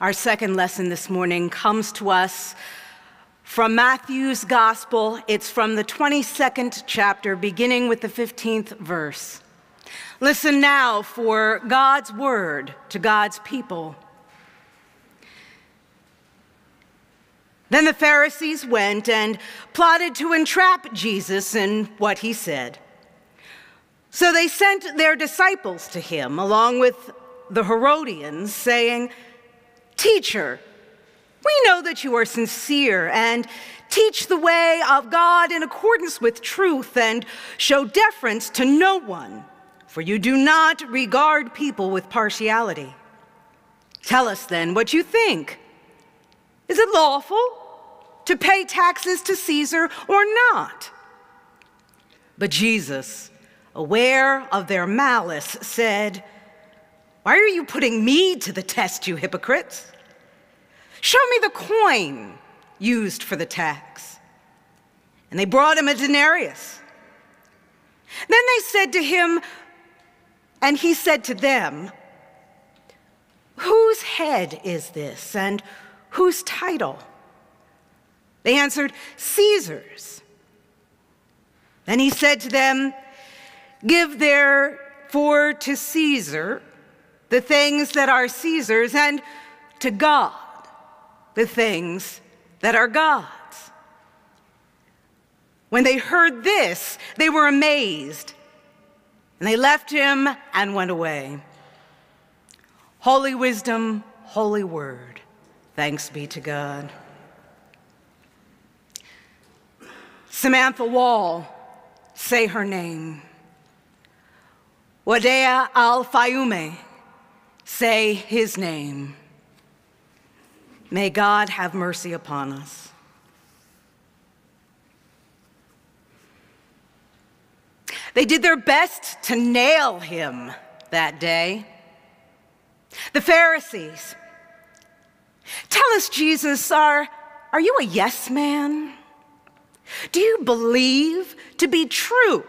Our second lesson this morning comes to us from Matthew's Gospel. It's from the 22nd chapter, beginning with the 15th verse. Listen now for God's word to God's people. Then the Pharisees went and plotted to entrap Jesus in what he said. So they sent their disciples to him, along with the Herodians, saying, Teacher, we know that you are sincere and teach the way of God in accordance with truth and show deference to no one, for you do not regard people with partiality. Tell us then what you think. Is it lawful to pay taxes to Caesar or not? But Jesus, aware of their malice, said, why are you putting me to the test, you hypocrites? Show me the coin used for the tax. And they brought him a denarius. Then they said to him, and he said to them, Whose head is this, and whose title? They answered, Caesar's. Then he said to them, Give therefore to Caesar the things that are Caesar's, and to God the things that are God's. When they heard this, they were amazed, and they left him and went away. Holy wisdom, holy word. Thanks be to God. Samantha Woll, say her name. Wadea Al Fayoume, say his name. May God have mercy upon us. They did their best to nail him that day. The Pharisees. Tell us, Jesus, are, are you a yes man? Do you believe to be true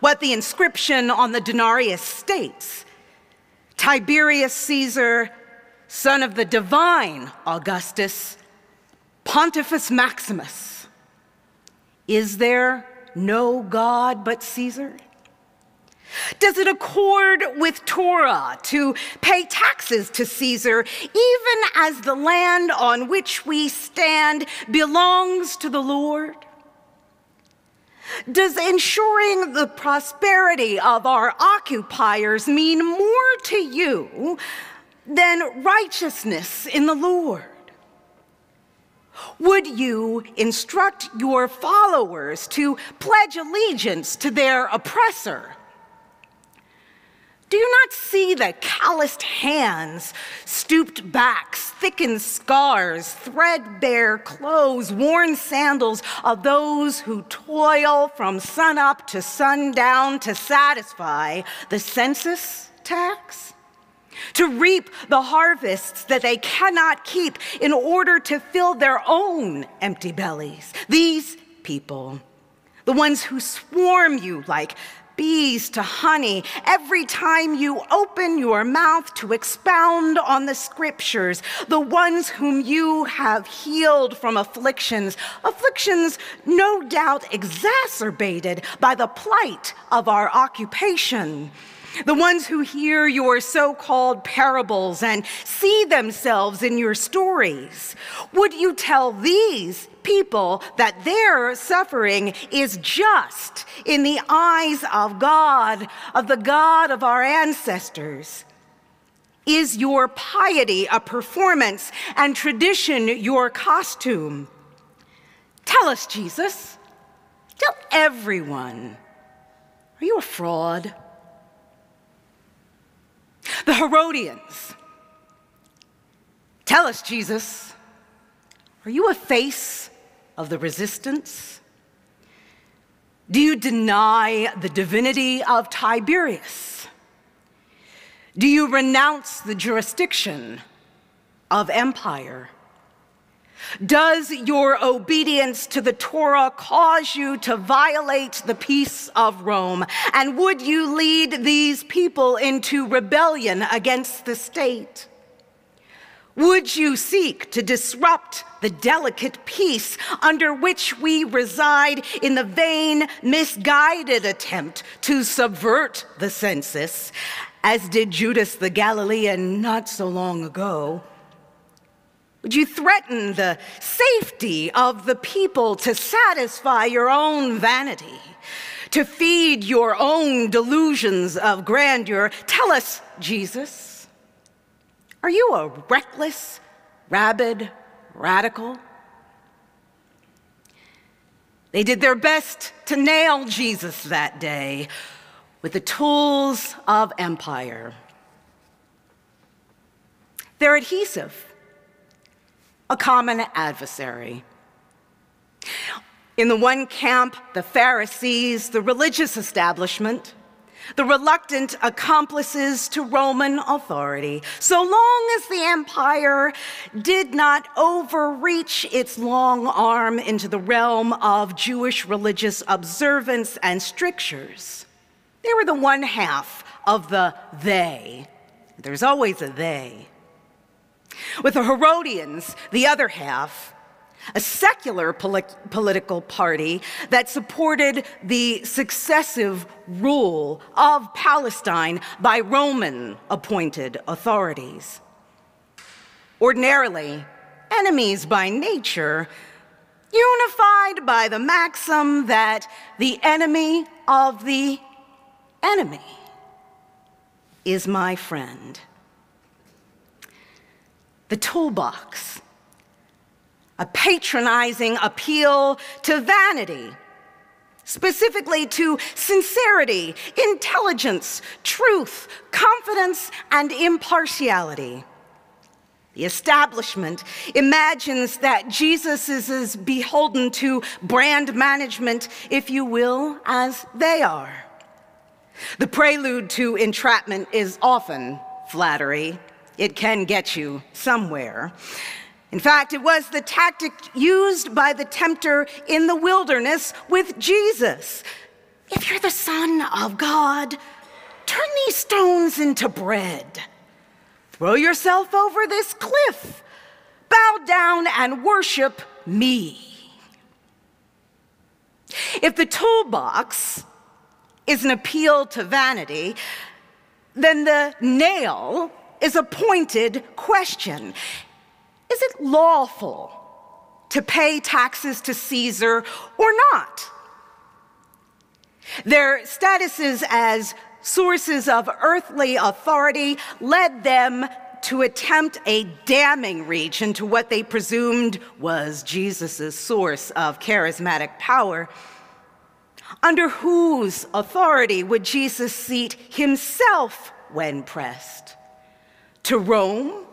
what the inscription on the denarius states? Tiberius Caesar, son of the divine Augustus, Pontifex Maximus. Is there no God but Caesar? Does it accord with Torah to pay taxes to Caesar, even as the land on which we stand belongs to the Lord? Does ensuring the prosperity of our occupiers mean more to you than righteousness in the Lord? Would you instruct your followers to pledge allegiance to their oppressor? Do you not see the calloused hands, stooped backs, thickened scars, threadbare clothes, worn sandals of those who toil from sunup to sundown to satisfy the census tax? To reap the harvests that they cannot keep in order to fill their own empty bellies. These people, the ones who swarm you like bees to honey. Every time you open your mouth to expound on the scriptures, the ones whom you have healed from afflictions, afflictions no doubt exacerbated by the plight of our occupation the ones who hear your so called parables and see themselves in your stories. Would you tell these people that their suffering is just in the eyes of God, of the God of our ancestors? Is your piety a performance and tradition your costume? Tell us, Jesus. Tell everyone. Are you a fraud? The Herodians. Tell us, Jesus, are you a face of the resistance? Do you deny the divinity of Tiberius? Do you renounce the jurisdiction of empire? Does your obedience to the Torah cause you to violate the peace of Rome? And would you lead these people into rebellion against the state? Would you seek to disrupt the delicate peace under which we reside in the vain, misguided attempt to subvert the census, as did Judas the Galilean not so long ago? Would you threaten the safety of the people to satisfy your own vanity, to feed your own delusions of grandeur? Tell us, Jesus. Are you a reckless, rabid radical? They did their best to nail Jesus that day with the tools of empire. Their adhesive, a common adversary. In the one camp, the Pharisees, the religious establishment, the reluctant accomplices to Roman authority, so long as the empire did not overreach its long arm into the realm of Jewish religious observance and strictures. They were the one half of the they. There's always a they. With the Herodians, the other half, a secular poli political party that supported the successive rule of Palestine by Roman appointed authorities. Ordinarily, enemies by nature, unified by the maxim that the enemy of the enemy is my friend. The toolbox a patronizing appeal to vanity, specifically to sincerity, intelligence, truth, confidence, and impartiality. The establishment imagines that Jesus is as beholden to brand management, if you will, as they are. The prelude to entrapment is often flattery. It can get you somewhere. In fact, it was the tactic used by the tempter in the wilderness with Jesus. If you're the Son of God, turn these stones into bread. Throw yourself over this cliff. Bow down and worship me. If the toolbox is an appeal to vanity, then the nail is a pointed question. Is it lawful to pay taxes to Caesar or not? Their statuses as sources of earthly authority led them to attempt a damning reach into what they presumed was Jesus' source of charismatic power. Under whose authority would Jesus seat himself when pressed? To Rome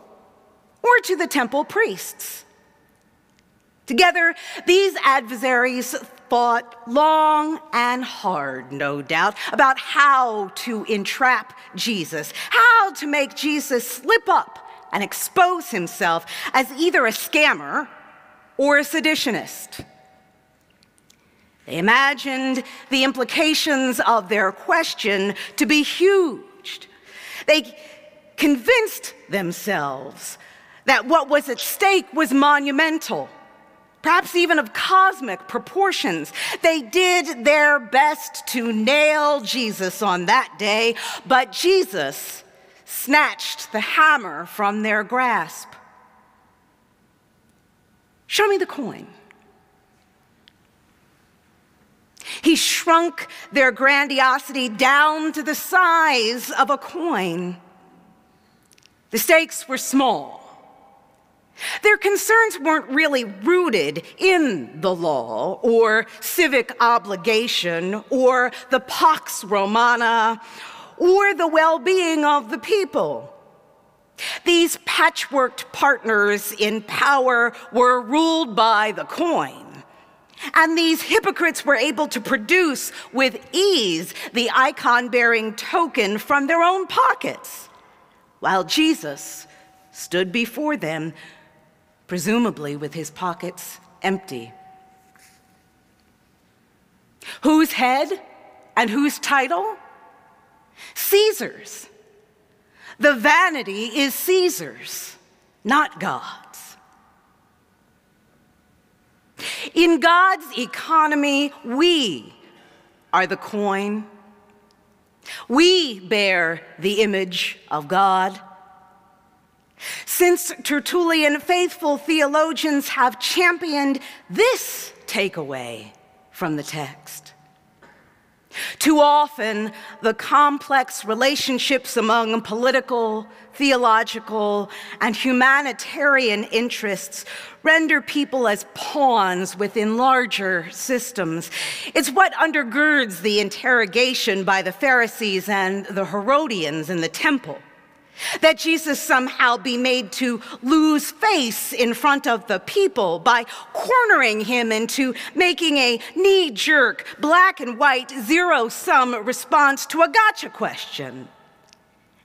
or to the temple priests. Together, these adversaries fought long and hard, no doubt, about how to entrap Jesus, how to make Jesus slip up and expose himself as either a scammer or a seditionist. They imagined the implications of their question to be huge. They convinced themselves that what was at stake was monumental, perhaps even of cosmic proportions. They did their best to nail Jesus on that day, but Jesus snatched the hammer from their grasp. Show me the coin. He shrunk their grandiosity down to the size of a coin. The stakes were small. Their concerns weren't really rooted in the law or civic obligation or the Pax Romana or the well being of the people. These patchworked partners in power were ruled by the coin. And these hypocrites were able to produce with ease the icon bearing token from their own pockets, while Jesus stood before them presumably with his pockets empty. Whose head and whose title? Caesar's. The vanity is Caesar's, not God's. In God's economy, we are the coin. We bear the image of God. Since Tertullian, faithful theologians have championed this takeaway from the text. Too often, the complex relationships among political, theological, and humanitarian interests render people as pawns within larger systems. It's what undergirds the interrogation by the Pharisees and the Herodians in the temple. That Jesus somehow be made to lose face in front of the people by cornering him into making a knee jerk, black and white, zero sum response to a gotcha question.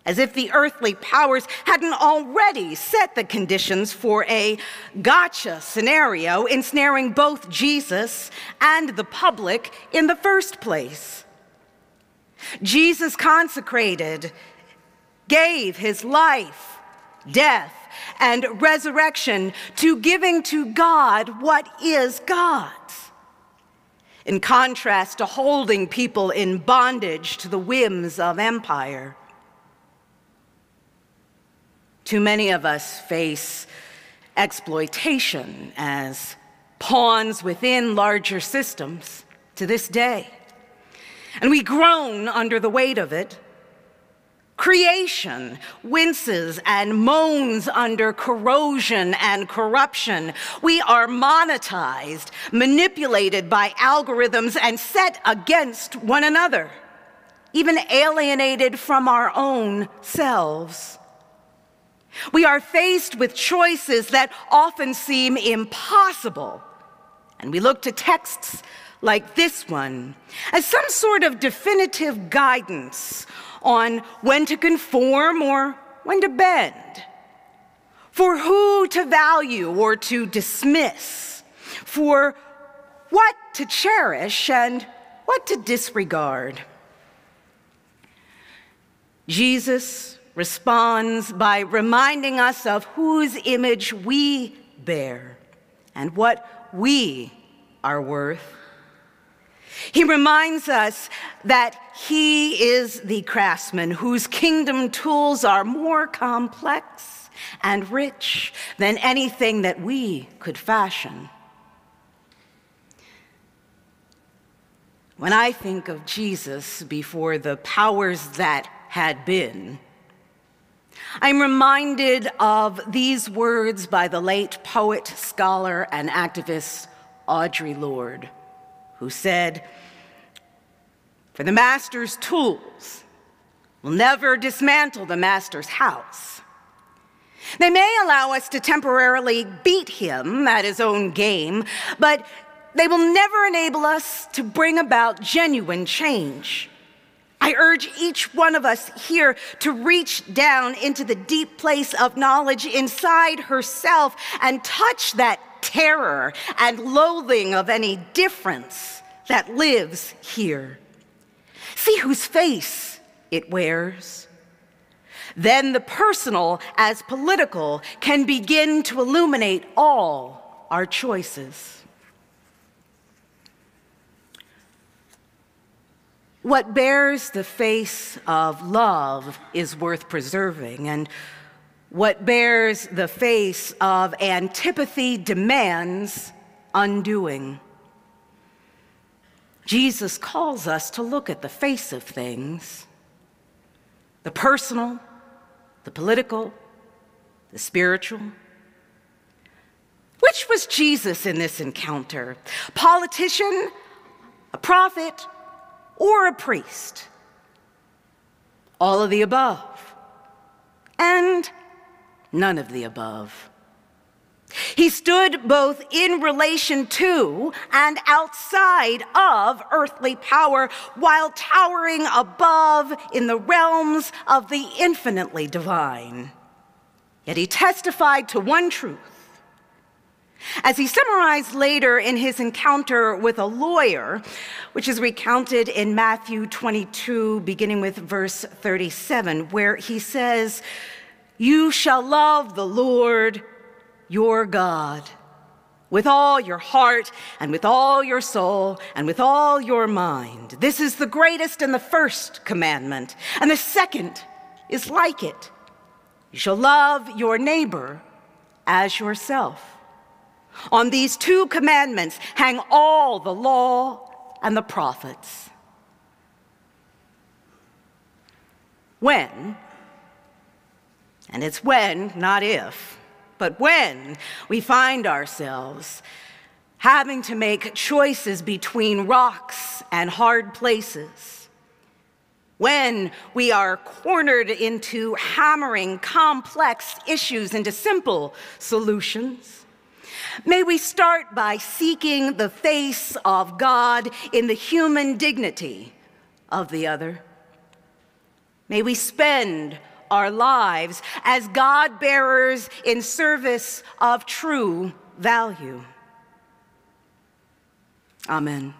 As if the earthly powers hadn't already set the conditions for a gotcha scenario, ensnaring both Jesus and the public in the first place. Jesus consecrated gave his life, death, and resurrection to giving to God what is God's. In contrast to holding people in bondage to the whims of empire. Too many of us face exploitation as pawns within larger systems to this day. And we groan under the weight of it Creation winces and moans under corrosion and corruption. We are monetized, manipulated by algorithms, and set against one another, even alienated from our own selves. We are faced with choices that often seem impossible, and we look to texts like this one as some sort of definitive guidance on when to conform or when to bend, for who to value or to dismiss, for what to cherish and what to disregard. Jesus responds by reminding us of whose image we bear and what we are worth. He reminds us that he is the craftsman whose kingdom tools are more complex and rich than anything that we could fashion. When I think of Jesus before the powers that had been, I'm reminded of these words by the late poet, scholar, and activist Audre Lorde who said, For the master's tools will never dismantle the master's house. They may allow us to temporarily beat him at his own game, but they will never enable us to bring about genuine change. I urge each one of us here to reach down into the deep place of knowledge inside herself and touch that terror and loathing of any difference that lives here. See whose face it wears. Then the personal as political can begin to illuminate all our choices. What bears the face of love is worth preserving, and what bears the face of antipathy demands undoing. Jesus calls us to look at the face of things the personal, the political, the spiritual. Which was Jesus in this encounter? Politician, a prophet, or a priest? All of the above. And None of the above. He stood both in relation to and outside of earthly power while towering above in the realms of the infinitely divine. Yet he testified to one truth. As he summarized later in his encounter with a lawyer, which is recounted in Matthew 22, beginning with verse 37, where he says, You shall love the Lord your God with all your heart and with all your soul and with all your mind. This is the greatest and the first commandment. And the second is like it you shall love your neighbor as yourself. On these two commandments hang all the law and the prophets. When, and it's when, not if, but when we find ourselves having to make choices between rocks and hard places, when we are cornered into hammering complex issues into simple solutions, may we start by seeking the face of God in the human dignity of the other. May we spend our lives as God bearers in service of true value. Amen.